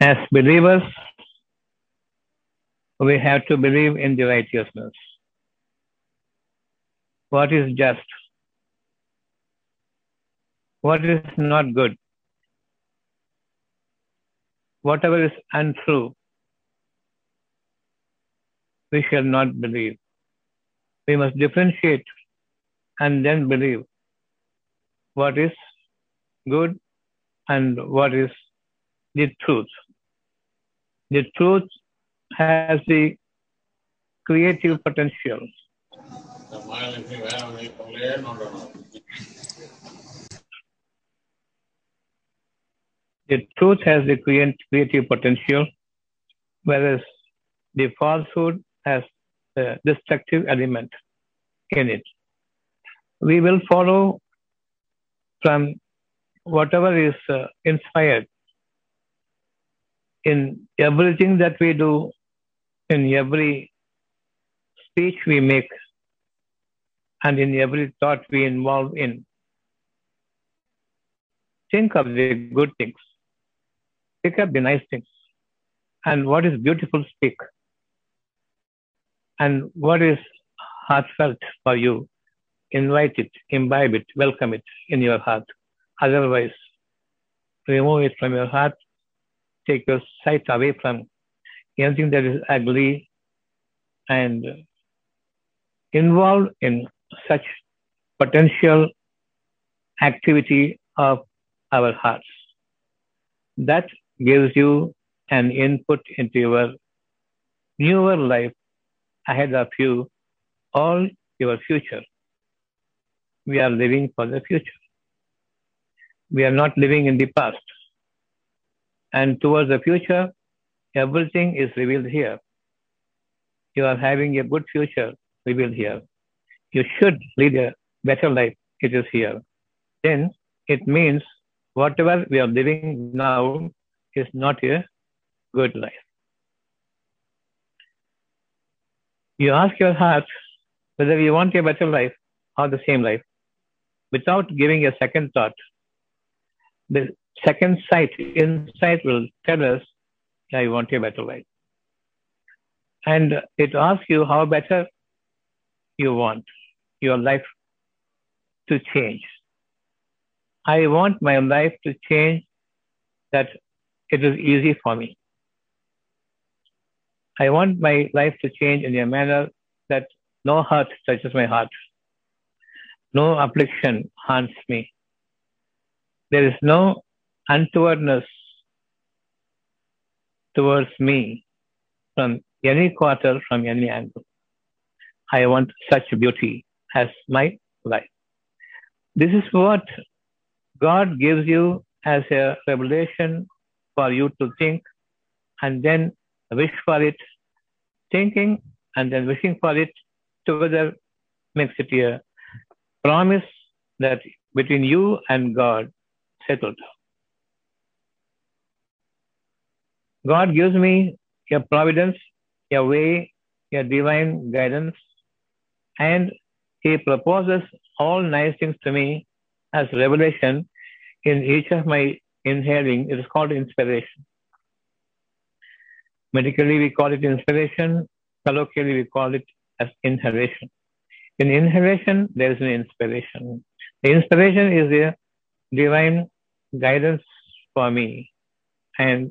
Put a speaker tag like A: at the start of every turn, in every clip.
A: As believers, we have to believe in the righteousness. What is just? What is not good? Whatever is untrue, we shall not believe. We must differentiate and then believe what is good and what is the truth. The truth has the creative potential. The truth has the creative potential, whereas the falsehood has a destructive element in it. We will follow from whatever is uh, inspired in everything that we do, in every speech we make, and in every thought we involve in. Think of the good things. Pick up the nice things. And what is beautiful, speak. And what is heartfelt for you, invite it, imbibe it, welcome it in your heart. Otherwise, remove it from your heart, take your sight away from anything that is ugly and involved in such potential activity of our hearts. That gives you an input into your newer life ahead of you, all your future. We are living for the future. We are not living in the past. And towards the future, everything is revealed here. You are having a good future revealed here. You should lead a better life. It is here. Then it means whatever we are living now is not a good life. You ask your heart whether you want a better life or the same life without giving a second thought. The second sight, insight will tell us, that I want a better life. And it asks you how better you want your life to change. I want my life to change that it is easy for me. I want my life to change in a manner that no hurt touches my heart. No affliction haunts me. There is no untowardness towards me from any quarter, from any angle. I want such beauty as my life. This is what God gives you as a revelation for you to think and then wish for it. Thinking and then wishing for it together makes it a promise that between you and God settled. God gives me a providence, a way, a divine guidance, and He proposes all nice things to me as revelation in each of my inhaling. It is called inspiration. Medically, we call it inspiration. Colloquially, we call it as inhalation. In inhalation, there is an inspiration. The inspiration is a divine guidance for me and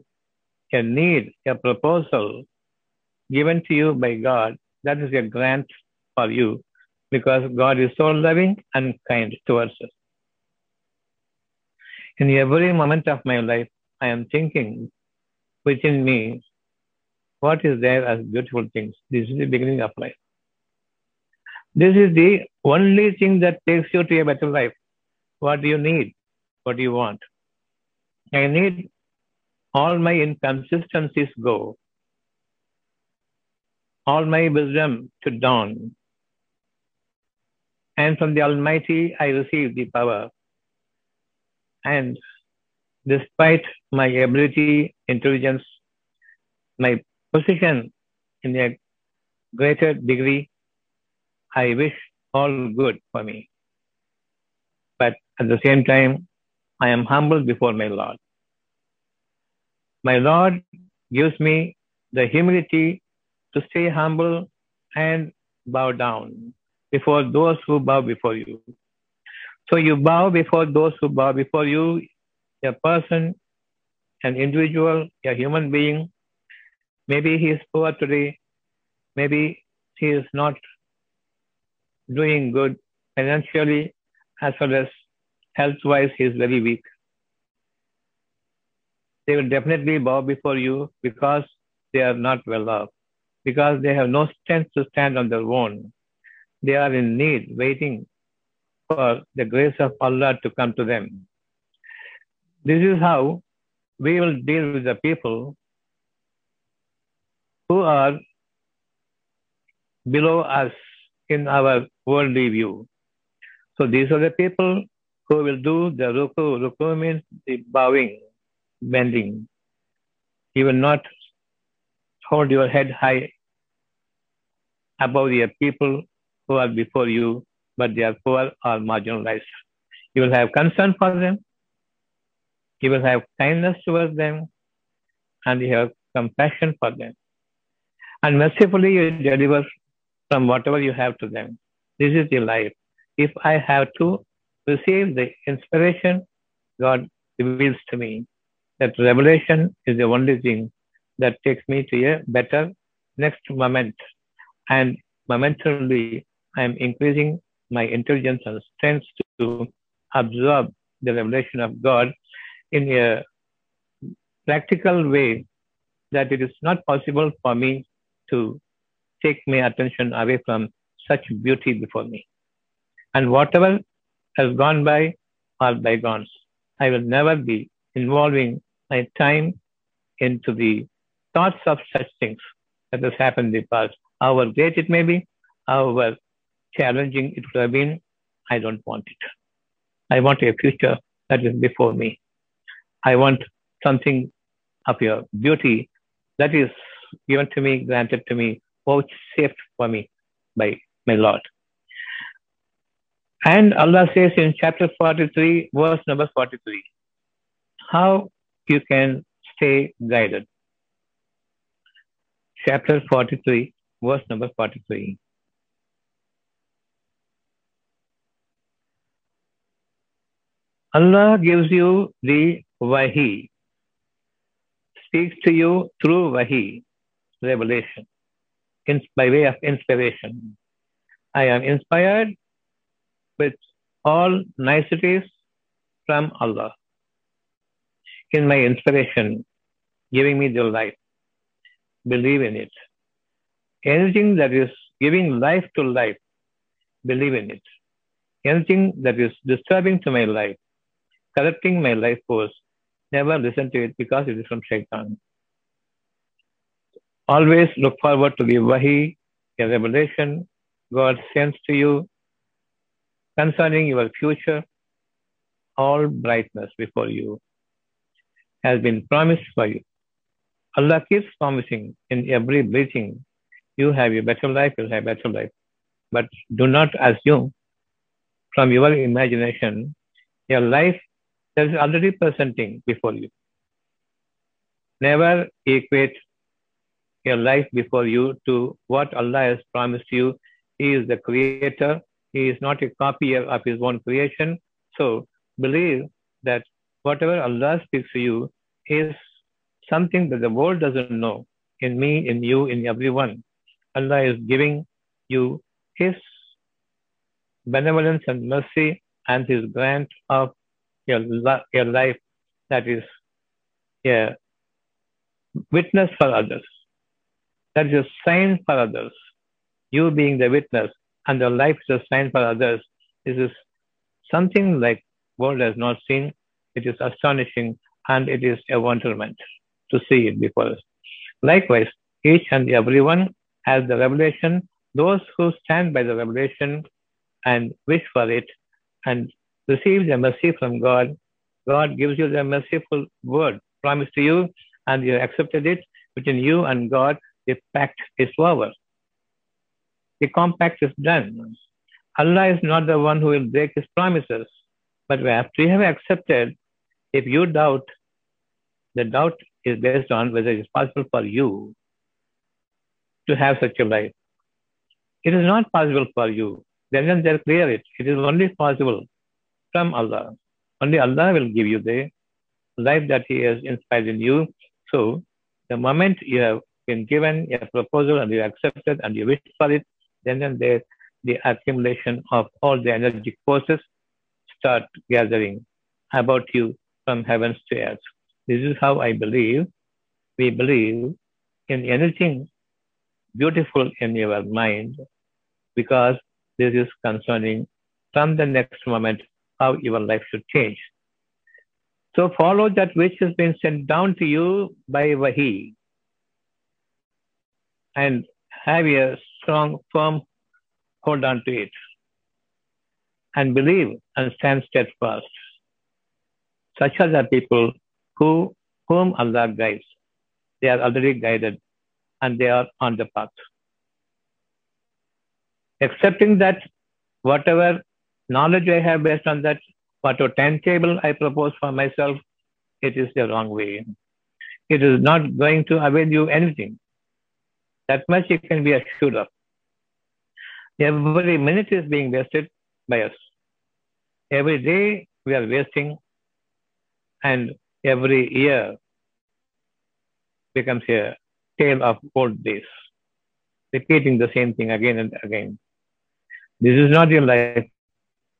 A: a need, a proposal given to you by God. That is a grant for you because God is so loving and kind towards us. In every moment of my life, I am thinking within me, what is there as beautiful things? This is the beginning of life. This is the only thing that takes you to a better life. What do you need? What do you want? I need all my inconsistencies go, all my wisdom to dawn. And from the Almighty, I receive the power. And despite my ability, intelligence, my position in a greater degree, I wish all good for me. But at the same time, I am humble before my Lord. My Lord gives me the humility to stay humble and bow down before those who bow before you. So you bow before those who bow before you, a person, an individual, a human being. Maybe he is poor today. Maybe he is not doing good financially as well as health wise, he is very weak. They will definitely bow before you because they are not well off, because they have no strength to stand on their own. They are in need, waiting for the grace of Allah to come to them. This is how we will deal with the people who are below us in our worldly view. So these are the people who will do the ruku. Ruku means the bowing, bending. You will not hold your head high above the people who are before you, but they are poor or marginalized. You will have concern for them. You will have kindness towards them, and you have compassion for them. And mercifully, you deliver from whatever you have to them. This is the life. If I have to receive the inspiration God reveals to me, that revelation is the only thing that takes me to a better next moment. And momentarily, I am increasing my intelligence and strength to absorb the revelation of God in a practical way that it is not possible for me to take my attention away from such beauty before me. And whatever has gone by are bygones. I will never be involving my time into the thoughts of such things that has happened in the past. However great it may be, however challenging it would have been, I don't want it. I want a future that is before me. I want something of your beauty that is given to me, granted to me, vouchsafed for me by my Lord. And Allah says in chapter 43, verse number 43, how you can stay guided. Chapter 43, verse number 43. Allah gives you the Wahi, speaks to you through Wahi, revelation, by way of inspiration. I am inspired with all niceties from Allah in my inspiration, giving me the life. Believe in it. Anything that is giving life to life, believe in it. Anything that is disturbing to my life, corrupting my life course, never listen to it because it is from Shaitan. Always look forward to the Wahi, a revelation God sends to you concerning your future. All brightness before you has been promised for you. Allah keeps promising in every breathing, you have a better life, you'll have a better life. But do not assume from your imagination your life that is already presenting before you. Never equate your life before you to what Allah has promised you. He is the creator. He is not a copy of his own creation. So believe that whatever Allah speaks to you is something that the world doesn't know. In me, in you, in everyone. Allah is giving you His benevolence and mercy and His grant of your, your life that is a witness for others. That is a sign for others. You being the witness and your life is a sign for others. This is something like world has not seen. It is astonishing and it is a wonderment to see it before us. Likewise, each and everyone has the revelation. Those who stand by the revelation and wish for it and receive the mercy from God, God gives you the merciful word promised to you, and you accepted it. Between you and God, the pact is over. The compact is done. Allah is not the one who will break his promises. But after you have accepted, if you doubt, the doubt is based on whether it is possible for you to have such a life. It is not possible for you. Then they clear it. It is only possible from Allah. Only Allah will give you the life that He has inspired in you. So, the moment you have been given a proposal and you accepted and you wish for it, then and there the accumulation of all the energetic forces start gathering about you from heavens to earth. This is how I believe. We believe in anything beautiful in your mind because this is concerning from the next moment how your life should change. So follow that which has been sent down to you by Wahi and have a strong, firm hold on to it and believe and stand steadfast. Such are the people who whom Allah guides. They are already guided and they are on the path. Accepting that whatever knowledge I have based on that, whatever timetable I propose for myself, it is the wrong way. It is not going to avail you anything. That much you can be assured of. Every minute is being wasted by us. Every day we are wasting, and every year becomes a tale of old days, repeating the same thing again and again. This is not your life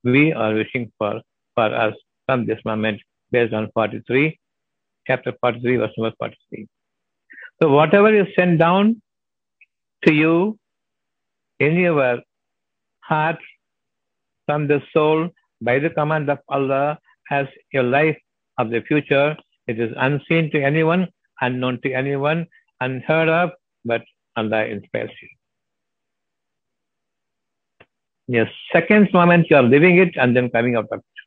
A: we are wishing for for us from this moment based on 43, chapter 43, verse number 43. So whatever is sent down to you in your heart from the soul by the command of Allah as your life of the future. It is unseen to anyone, unknown to anyone, unheard of, but Allah inspires you. Yes, second moment you are living it and then coming out of it.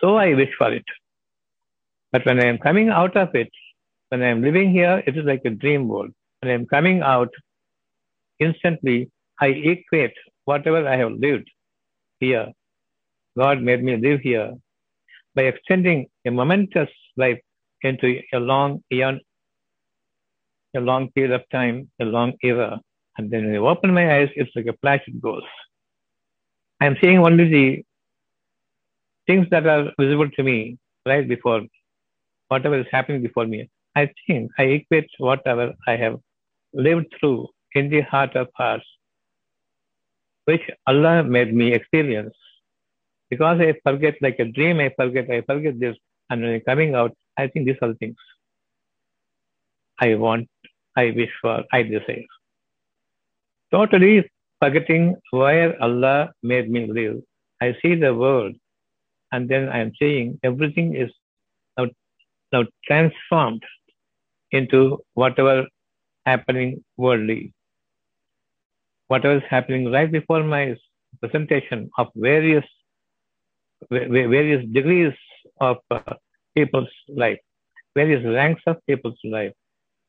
A: So I wish for it. But when I am coming out of it, when I am living here, it is like a dream world. When I am coming out, instantly I equate whatever I have lived here. God made me live here by extending a momentous life into a long eon, a long period of time, a long era. And then when I open my eyes, it's like a flash, it goes. I am seeing only the things that are visible to me right before me, whatever is happening before me. I think I equate whatever I have lived through in the heart of hearts, which Allah made me experience. Because I forget like a dream, I forget, I forget this, and when I'm coming out, I think these are the things I want, I wish for, I desire. Totally forgetting where Allah made me live. I see the world, and then I am saying everything is now, now transformed into whatever happening worldly. Whatever is happening right before my presentation of various various degrees of uh, people's life, various ranks of people's life,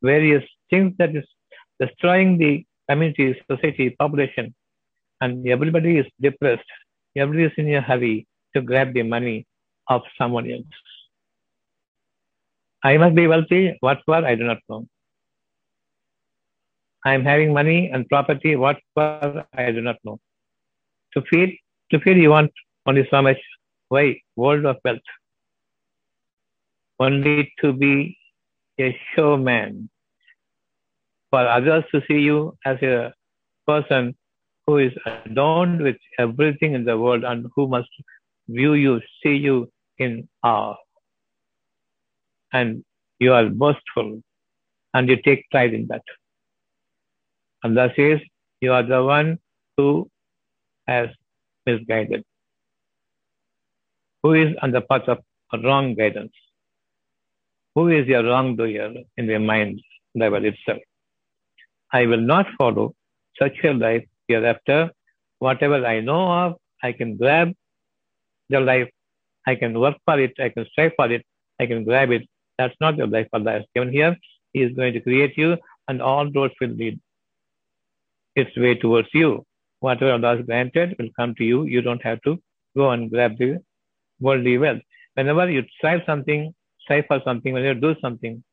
A: various things that is destroying the community, society, population, and everybody is depressed. Everybody is in a hurry to grab the money of someone else. I must be wealthy. What for? I do not know. I am having money and property. What for? I do not know. To feed, to feed, you want only so much. Why? World of wealth. Only to be a showman for others to see you as a person who is adorned with everything in the world and who must view you, see you in awe. And you are boastful and you take pride in that. Allah says, You are the one who has misguided, who is on the path of wrong guidance, who is your wrongdoer in the mind level itself. I will not follow such a life hereafter. Whatever I know of, I can grab the life. I can work for it. I can strive for it. I can grab it. That's not the life Allah has given here. He is going to create you, and all roads will lead its way towards you. Whatever Allah has granted will come to you. You don't have to go and grab the worldly wealth. Whenever you strive something, strive for something, when you do something,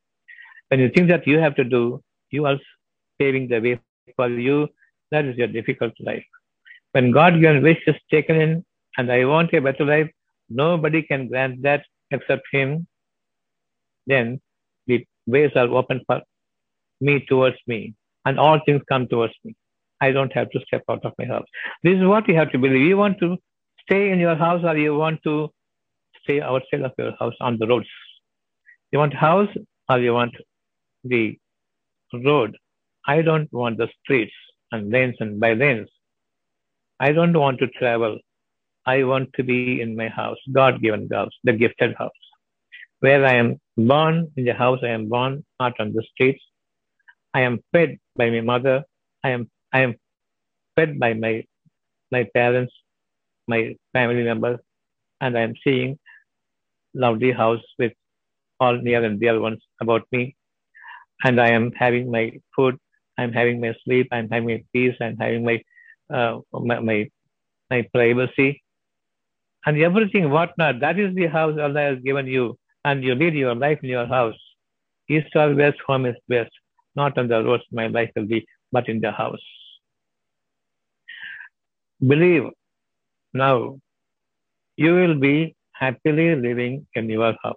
A: When you think that you have to do, you are paving the way for you. That is your difficult life. When God given wish is taken in, and I want a better life, nobody can grant that except Him. Then the ways are open for me towards me, and all things come towards me. I don't have to step out of my house. This is what you have to believe. You want to stay in your house or you want to stay outside of your house on the roads. You want house or you want the road. I don't want the streets and lanes and by lanes. I don't want to travel. I want to be in my house, God given house, the gifted house, where I am born in the house I am born, not on the streets. I am fed by my mother. I am I am fed by my my parents, my family members, and I am seeing lovely house with all near and dear ones about me. And I am having my food, I'm having my sleep, I'm having my peace, I'm having my uh, my, my my privacy and everything whatnot. That is the house Allah has given you, and you lead your life in your house. East or west, home is best. Not on the roads, my life will be, but in the house. Believe now, you will be happily living in your house.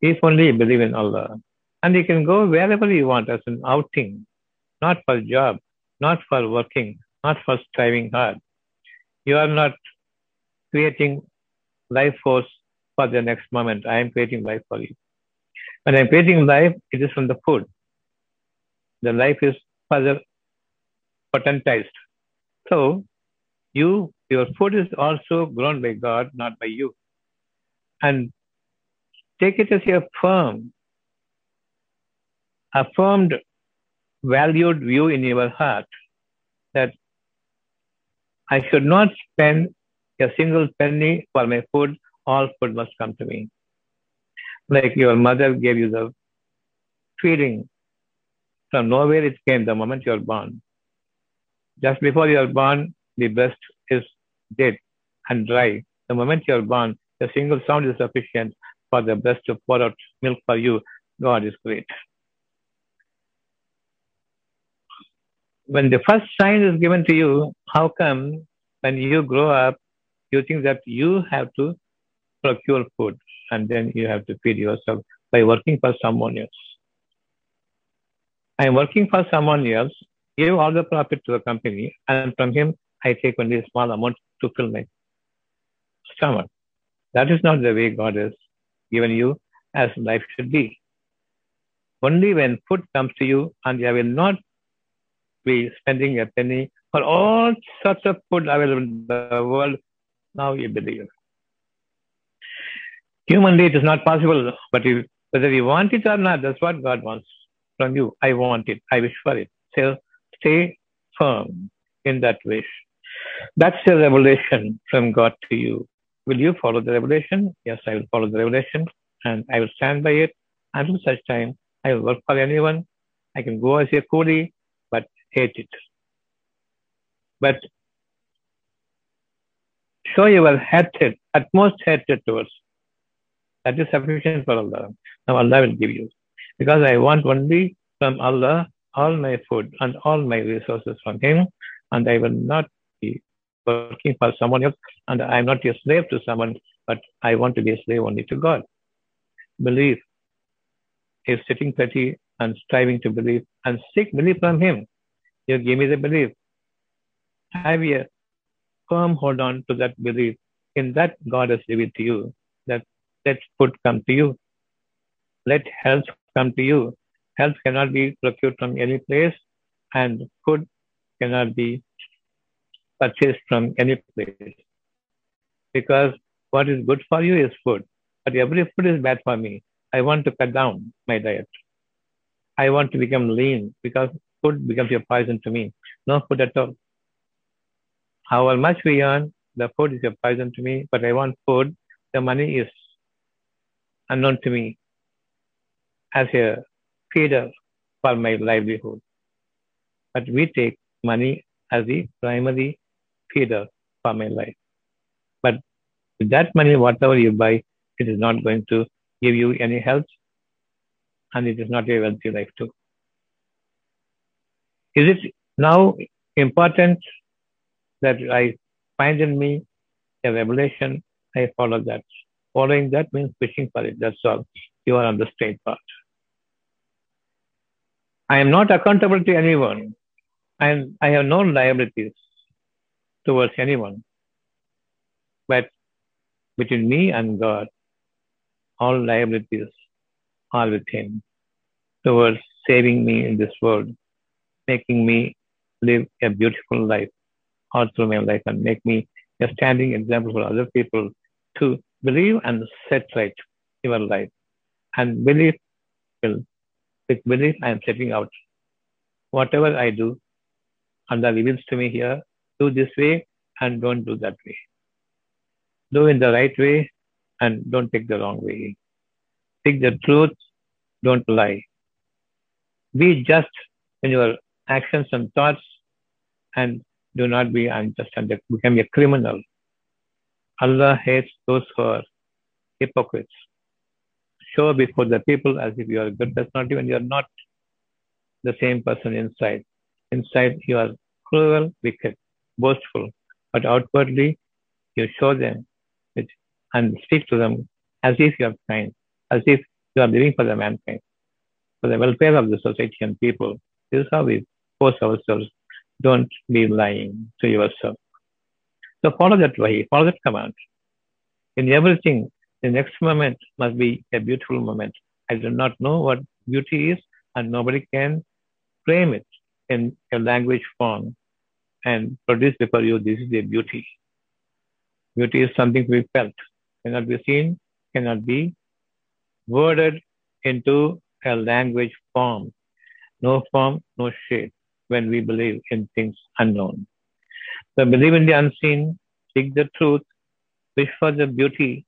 A: If only you believe in Allah. And you can go wherever you want as an outing, not for job, not for working, not for striving hard. You are not creating life force for the next moment. I am creating life for you. When I am creating life, it is from the food. The life is further potentized. So, you, your food is also grown by God, not by you. And take it as a firm, affirmed, valued view in your heart that I should not spend a single penny for my food, all food must come to me. Like your mother gave you the feeding from nowhere it came the moment you are born. Just before you are born, the breast is dead and dry. The moment you are born, a single sound is sufficient for the breast to pour out milk for you. God is great. When the first sign is given to you, how come when you grow up, you think that you have to procure food and then you have to feed yourself by working for someone else? I am working for someone else, give all the profit to the company, and from him I take only a small amount to fill my stomach. That is not the way God has given you as life should be. Only when food comes to you, and you will not be spending a penny for all sorts of food available in the world, now you believe. Humanly, it is not possible, but whether you want it or not, that's what God wants from you. I want it. I wish for it. So stay firm in that wish. That's a revelation from God to you. Will you follow the revelation? Yes, I will follow the revelation and I will stand by it until such time I will work for anyone. I can go as a coolie, but hate it. But show your hatred, utmost hatred towards. That is sufficient for Allah. Now Allah will give you. Because I want only from Allah all my food and all my resources from Him, and I will not be working for someone else, and I am not a slave to someone, but I want to be a slave only to God. Believe is sitting pretty and striving to believe and seek belief from Him. You give me the belief. Have a firm hold on to that belief. In that, God has given to you. That let food come to you. Let health come to you. Health cannot be procured from any place, and food cannot be purchased from any place. Because what is good for you is food, but every food is bad for me. I want to cut down my diet. I want to become lean because food becomes a poison to me. No food at all. However much we earn, the food is a poison to me, but I want food. The money is unknown to me as a feeder for my livelihood. But we take money as the primary feeder for my life. But with that money, whatever you buy, it is not going to give you any health. and it is not a wealthy life too. Is it now important that I find in me a revelation? I follow that. Following that means wishing for it. That's all. You are on the straight path. I am not accountable to anyone, and I have no liabilities towards anyone. But between me and God, all liabilities are with Him towards saving me in this world, making me live a beautiful life all through my life, and make me a standing example for other people to believe and set right your life. And believe will, with belief, I am setting out. Whatever I do, Allah reveals to me here, do this way and don't do that way. Do in the right way and don't take the wrong way. Speak the truth, don't lie. Be just in your actions and thoughts and do not be unjust and become a criminal. Allah hates those who are hypocrites. Show before the people as if you are a good personality when you are not the same person inside. Inside you are cruel, wicked, boastful, but outwardly you show them it, and speak to them as if you are kind, as if you are living for the mankind, for the welfare of the society and people. This is how we force ourselves. Don't be lying to yourself. So follow that way, follow that command. In everything, the next moment must be a beautiful moment. I do not know what beauty is, and nobody can frame it in a language form and produce before you this is a beauty. Beauty is something to be felt, cannot be seen, cannot be worded into a language form. No form, no shape when we believe in things unknown. So believe in the unseen, seek the truth, wish for the beauty,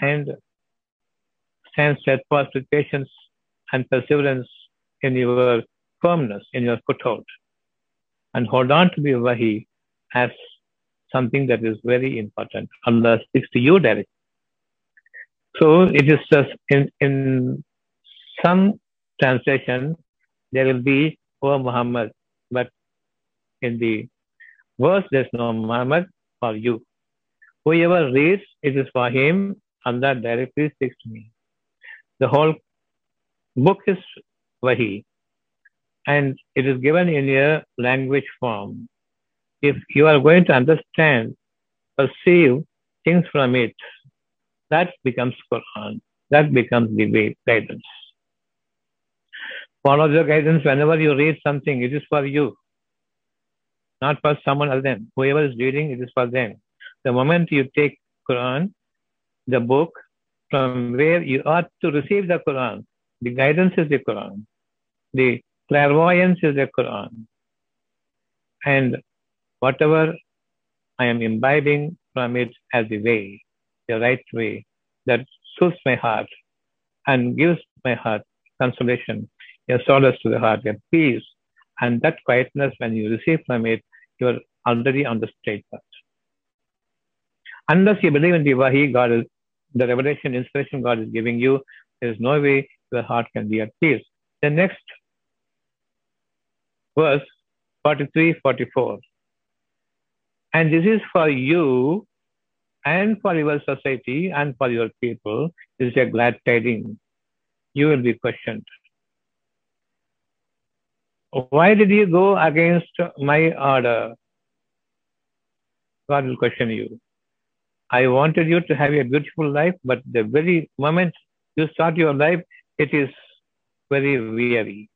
A: and stand steadfast with patience and perseverance in your firmness, in your foothold. And hold on to the Wahi as something that is very important. Allah speaks to you directly. So it is just in, in some translation, there will be, O Muhammad, but in the verse, there's no Muhammad for you. Whoever reads, it is for him, Allah directly speaks to me. The whole book is Wahi, and it is given in a language form. If you are going to understand, perceive things from it, that becomes Quran. That becomes the way, guidance. Follow the guidance whenever you read something, it is for you, not for someone else. Then whoever is reading, it is for them. The moment you take Quran, the book from where you ought to receive the Quran, the guidance is the Quran, the clairvoyance is the Quran, and whatever I am imbibing from it as the way, the right way that soothes my heart and gives my heart consolation, a solace to the heart, a peace, and that quietness when you receive from it, you are already on the straight path. Unless you believe in the Wahi, God is the revelation, inspiration God is giving you, there is no way your heart can be at peace. The next verse 43 44. And this is for you and for your society and for your people. This is a glad tidings. You will be questioned. Why did you go against my order? God will question you. I wanted you to have a beautiful life, but the very moment you start your life, it is very weary,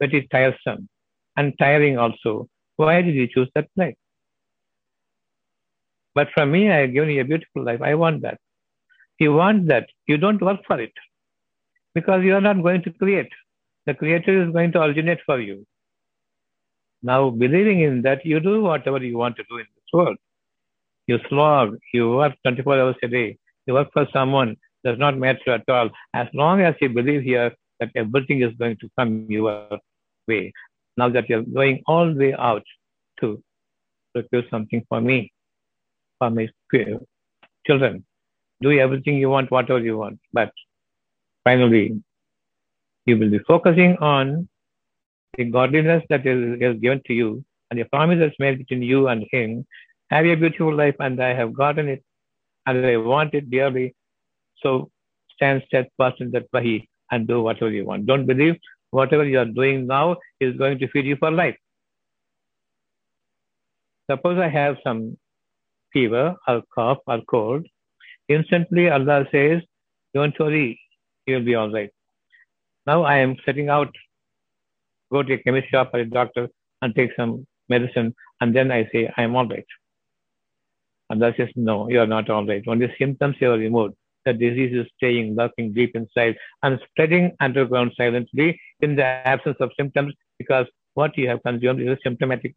A: very tiresome, and tiring also. Why did you choose that life? But for me, I have given you a beautiful life. I want that. You want that. You don't work for it because you are not going to create. The Creator is going to originate for you. Now, believing in that, you do whatever you want to do in this world. You slog, you work 24 hours a day, you work for someone, does not matter at all. As long as you believe here that everything is going to come your way. Now that you're going all the way out to procure something for me, for my children, do everything you want, whatever you want. But finally, You will be focusing on the godliness that is, is given to you and the promises made between you and Him. Have a beautiful life, and I have gotten it, and I want it dearly. So stand steadfast in that Wahi and do whatever you want. Don't believe whatever you are doing now is going to feed you for life. Suppose I have some fever or cough or cold. Instantly Allah says, Don't worry, you'll be all right. Now I am setting out, go to a chemist shop or a doctor and take some medicine, and then I say, I am all right. Allah says, No, you are not all right. Only symptoms you are removed. The disease is staying, lurking deep inside, and spreading underground silently in the absence of symptoms because what you have consumed is a symptomatic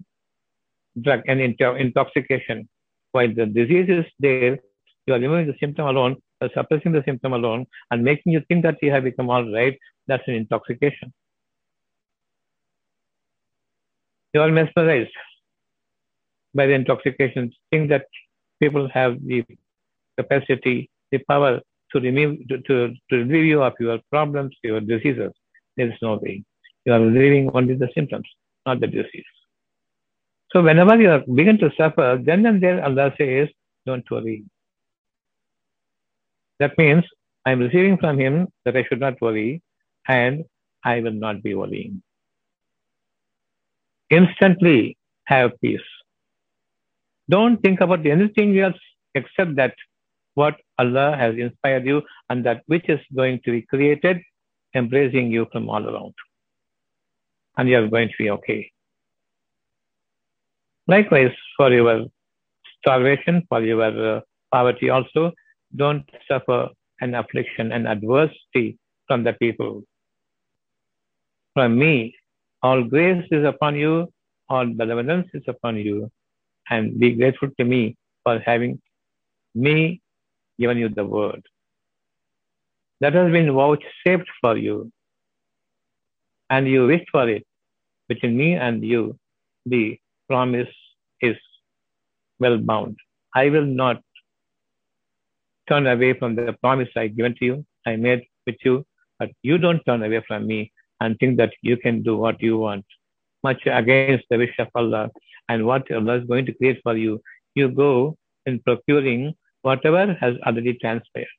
A: drug and intoxication. While the disease is there, you are removing the symptom alone, suppressing the symptom alone, and making you think that you have become all right. That's an intoxication. You are mesmerized by the intoxication. Think that people have the capacity, the power to remove, to, to, to relieve you of your problems, your diseases. There is no way. You are relieving only the symptoms, not the disease. So whenever you begin to suffer, then and there Allah says, don't worry. That means I am receiving from Him that I should not worry, and I will not be worrying. Instantly have peace. Don't think about anything else except that what Allah has inspired you and that which is going to be created, embracing you from all around. And you are going to be okay. Likewise, for your starvation, for your uh, poverty also, don't suffer an affliction and adversity from the people. From me, all grace is upon you, all benevolence is upon you, and be grateful to me for having me given you the word. That has been vouchsafed for you, and you wish for it. Between me and you, the promise is well bound. I will not turn away from the promise I given to you, I made with you, but you don't turn away from me and think that you can do what you want, much against the wish of Allah and what Allah is going to create for you. You go in procuring whatever has already transpired.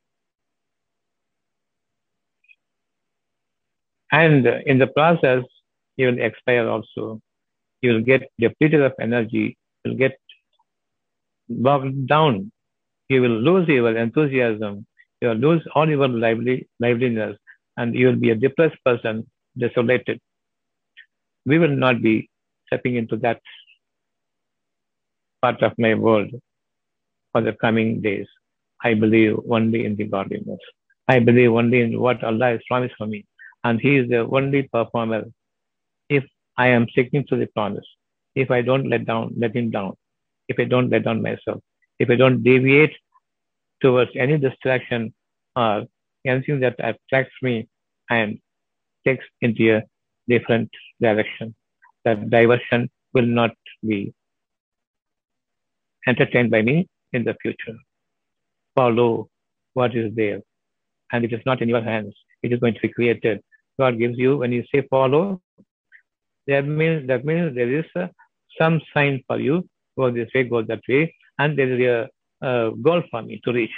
A: And in the process, you will expire also. You will get depleted of energy. You will get bogged down. You will lose your enthusiasm. You will lose all your lively, liveliness. And you will be a depressed person, desolated. We will not be stepping into that part of my world for the coming days. I believe only in the godliness. I believe only in what Allah has promised for me. And He is the only performer. If I am sticking to the promise, if I don't let down, let Him down, if I don't let down myself, if I don't deviate towards any distraction or anything that attracts me and takes into a different direction, that diversion will not be entertained by me in the future. Follow what is there. And it is not in your hands. It is going to be created. God gives you, when you say follow, that means, that means there is some sign for you. Go this way, go that way. And there is a goal for me to reach.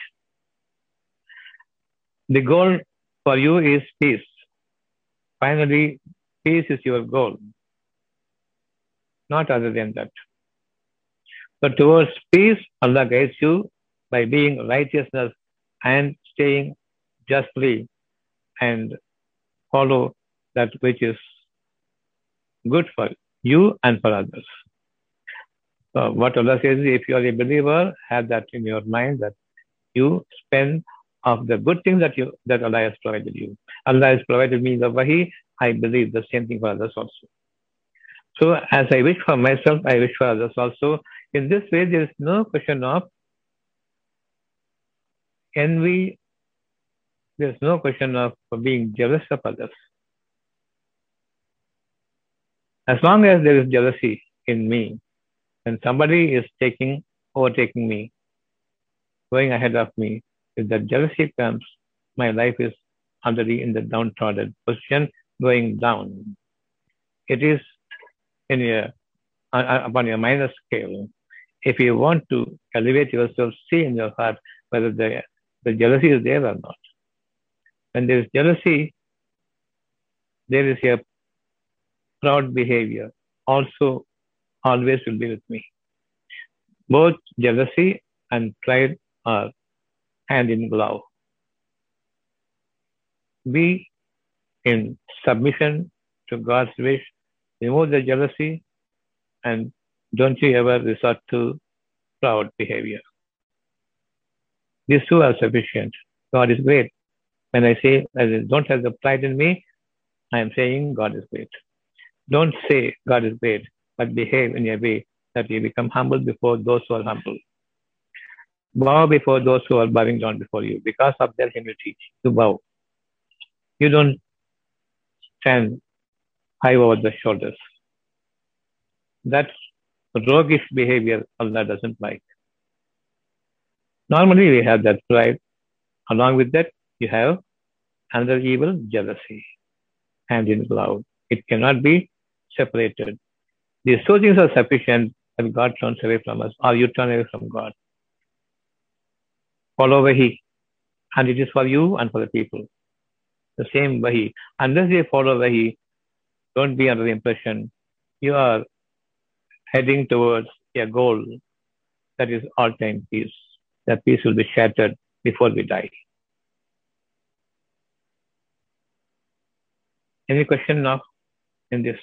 A: The goal for you is peace. Finally, peace is your goal. Not other than that. But towards peace, Allah guides you by being righteousness and staying justly and follow that which is good for you and for others. So what Allah says is if you are a believer, have that in your mind that you spend of the good things that you that Allah has provided you. Allah has provided me the wahi, I believe the same thing for others also. So as I wish for myself, I wish for others also. In this way, there is no question of envy. There is no question of being jealous of others. As long as there is jealousy in me, when somebody is taking, overtaking me, going ahead of me, if that jealousy comes, my life is already in the downtrodden position, going down. It is in your uh, upon your minor scale. If you want to elevate yourself, see in your heart whether the, the jealousy is there or not. When there is jealousy, there is a proud behavior. Also, always will be with me. Both jealousy and pride are hand in glove. Be in submission to God's wish. Remove the jealousy and don't you ever resort to proud behavior. These two are sufficient. God is great. When I say don't have the pride in me, I am saying God is great. Don't say God is great, but behave in a way that you become humble before those who are humble. Bow before those who are bowing down before you because of their humility. You bow. You don't stand high over the shoulders. That's roguish behavior Allah doesn't like. Normally we have that pride. Along with that, you have another evil, jealousy, hand in glove. It cannot be separated. These two things are sufficient that God turns away from us, or you turn away from God. Follow Wahi, and it is for you and for the people. The same Wahi. Unless you follow Wahi, don't be under the impression you are heading towards a goal that is all time peace. That peace will be shattered before we die. Any question now in this?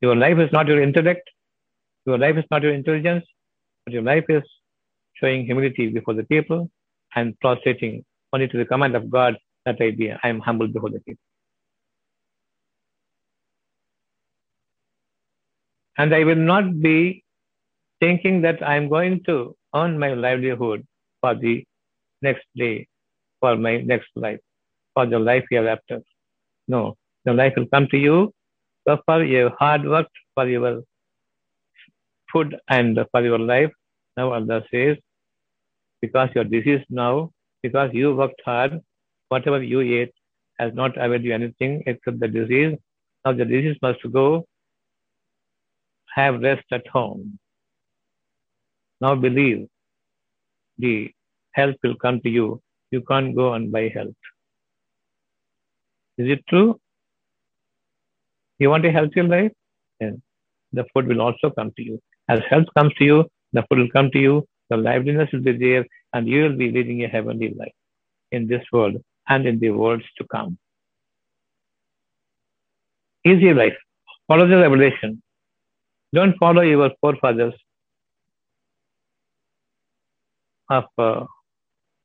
A: Your life is not your intellect, your life is not your intelligence, but your life is showing humility before the people and prostrating only to the command of God that I be I am humble before the people. And I will not be thinking that I am going to earn my livelihood for the next day, for my next life, for the life hereafter. No, the life will come to you. Suffer your hard work for your food and for your life. Now Allah says, because your disease now, because you worked hard, whatever you ate has not availed you anything except the disease. Now the disease must go have rest at home. Now believe the health will come to you. You can't go and buy health. Is it true? You want a healthy life? Then the food will also come to you. As health comes to you, the food will come to you, the liveliness will be there, and you will be leading a heavenly life in this world and in the worlds to come. Easy life. Follow the revelation. Don't follow your forefathers of uh,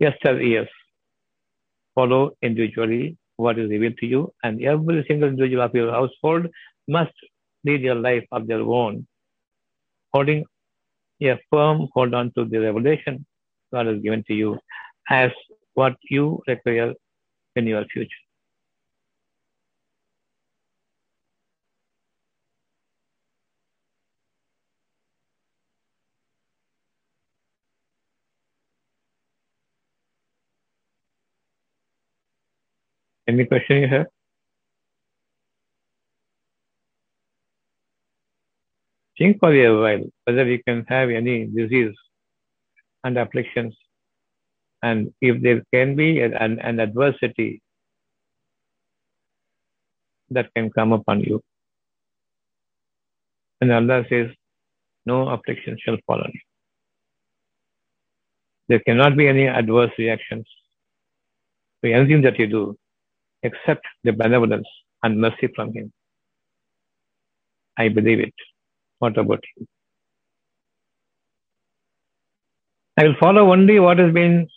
A: yesteryears. Follow individually what is revealed to you, and every single individual of your household must lead your life of their own, holding a firm hold on to the revelation God has given to you as what you require in your future. Any question you have? Think for a while whether you can have any disease and afflictions, and if there can be an, an adversity that can come upon you. And Allah says, No affliction shall fall on you. There cannot be any adverse reactions to anything that you do except the benevolence and mercy from Him. I believe it. What about you? I will follow only what has been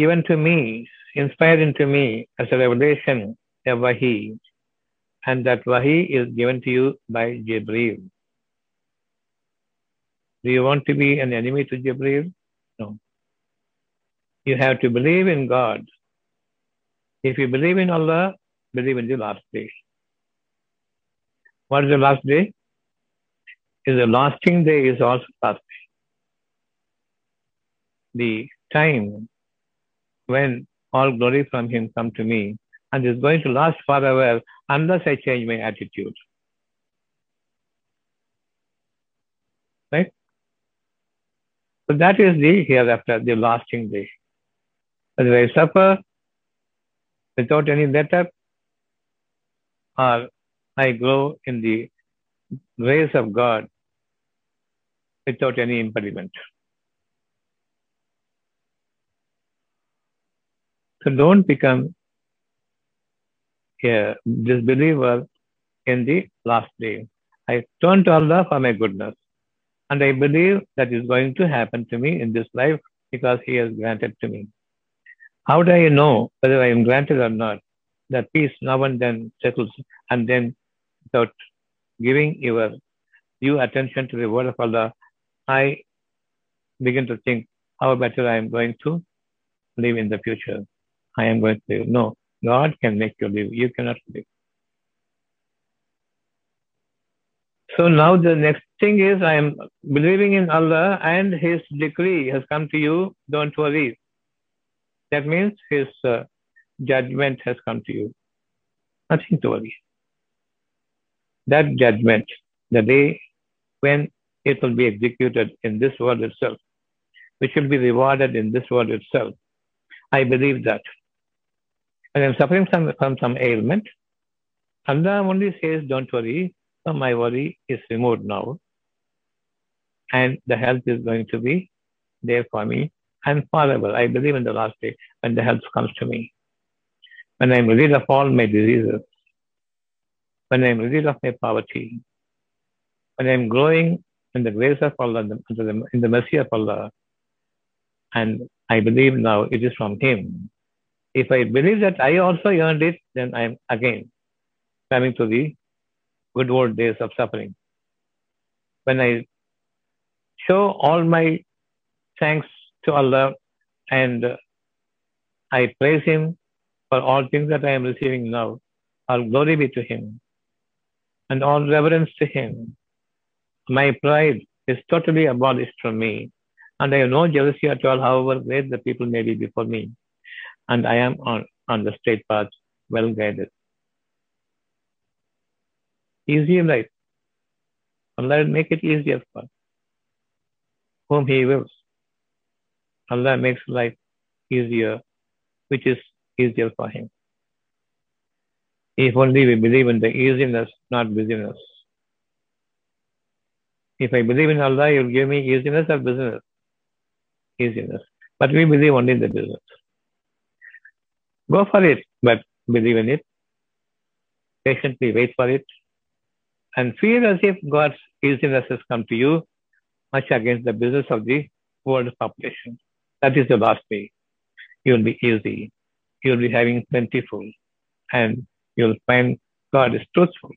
A: given to me, inspired into me as a revelation, a Wahi, and that Wahi is given to you by Jibreel. Do you want to be an enemy to Jibreel? No. You have to believe in God. If you believe in Allah, believe in the last day. What is the last day? Is the lasting day is also last day. the time when all glory from him come to me and is going to last forever unless I change my attitude. Right? So that is the hereafter, the lasting day. Whether I suffer without any let or I grow in the grace of God without any impediment. So don't become a disbeliever in the last day. I turn to Allah for my goodness. And I believe that is going to happen to me in this life because He has granted to me. How do I know whether I am granted or not? That peace now and then settles, and then without giving your due attention to the word of Allah, I begin to think how better I am going to live in the future. I am going to live. No, God can make you live. You cannot live. So now the next thing is I am believing in Allah and His decree has come to you. Don't worry. That means His uh, judgment has come to you. Nothing to worry. That judgment, the day when it will be executed in this world itself, which will be rewarded in this world itself. I believe that. And I'm suffering from, from some ailment. Allah only says, Don't worry, so my worry is removed now. And the health is going to be there for me and forever. I believe in the last day when the health comes to me. When I'm rid of all my diseases, when I'm rid of my poverty, when I'm growing in the grace of Allah, in the mercy of Allah, and I believe now it is from Him. If I believe that I also earned it, then I'm again coming to the good old days of suffering. When I show all my thanks to Allah and I praise Him for all things that I am receiving now, all glory be to Him and all reverence to Him. My pride is totally abolished from me, and I have no jealousy at all, however great the people may be before me, and I am on, on the straight path, well guided. Easy life. Allah will make it easier for whom He wills. Allah makes life easier, which is easier for Him. If only we believe in the easiness, not busyness. If I believe in Allah, He will give me easiness or business. Easiness. But we believe only in the business. Go for it, but believe in it. Patiently wait for it. And feel as if God's easiness has come to you, much against the business of the world population. That is the last way. You will be easy. You will be having plentiful. And you will find God is truthful.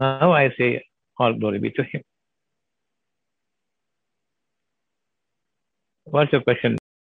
A: Now I say, all glory be to Him. What's your question?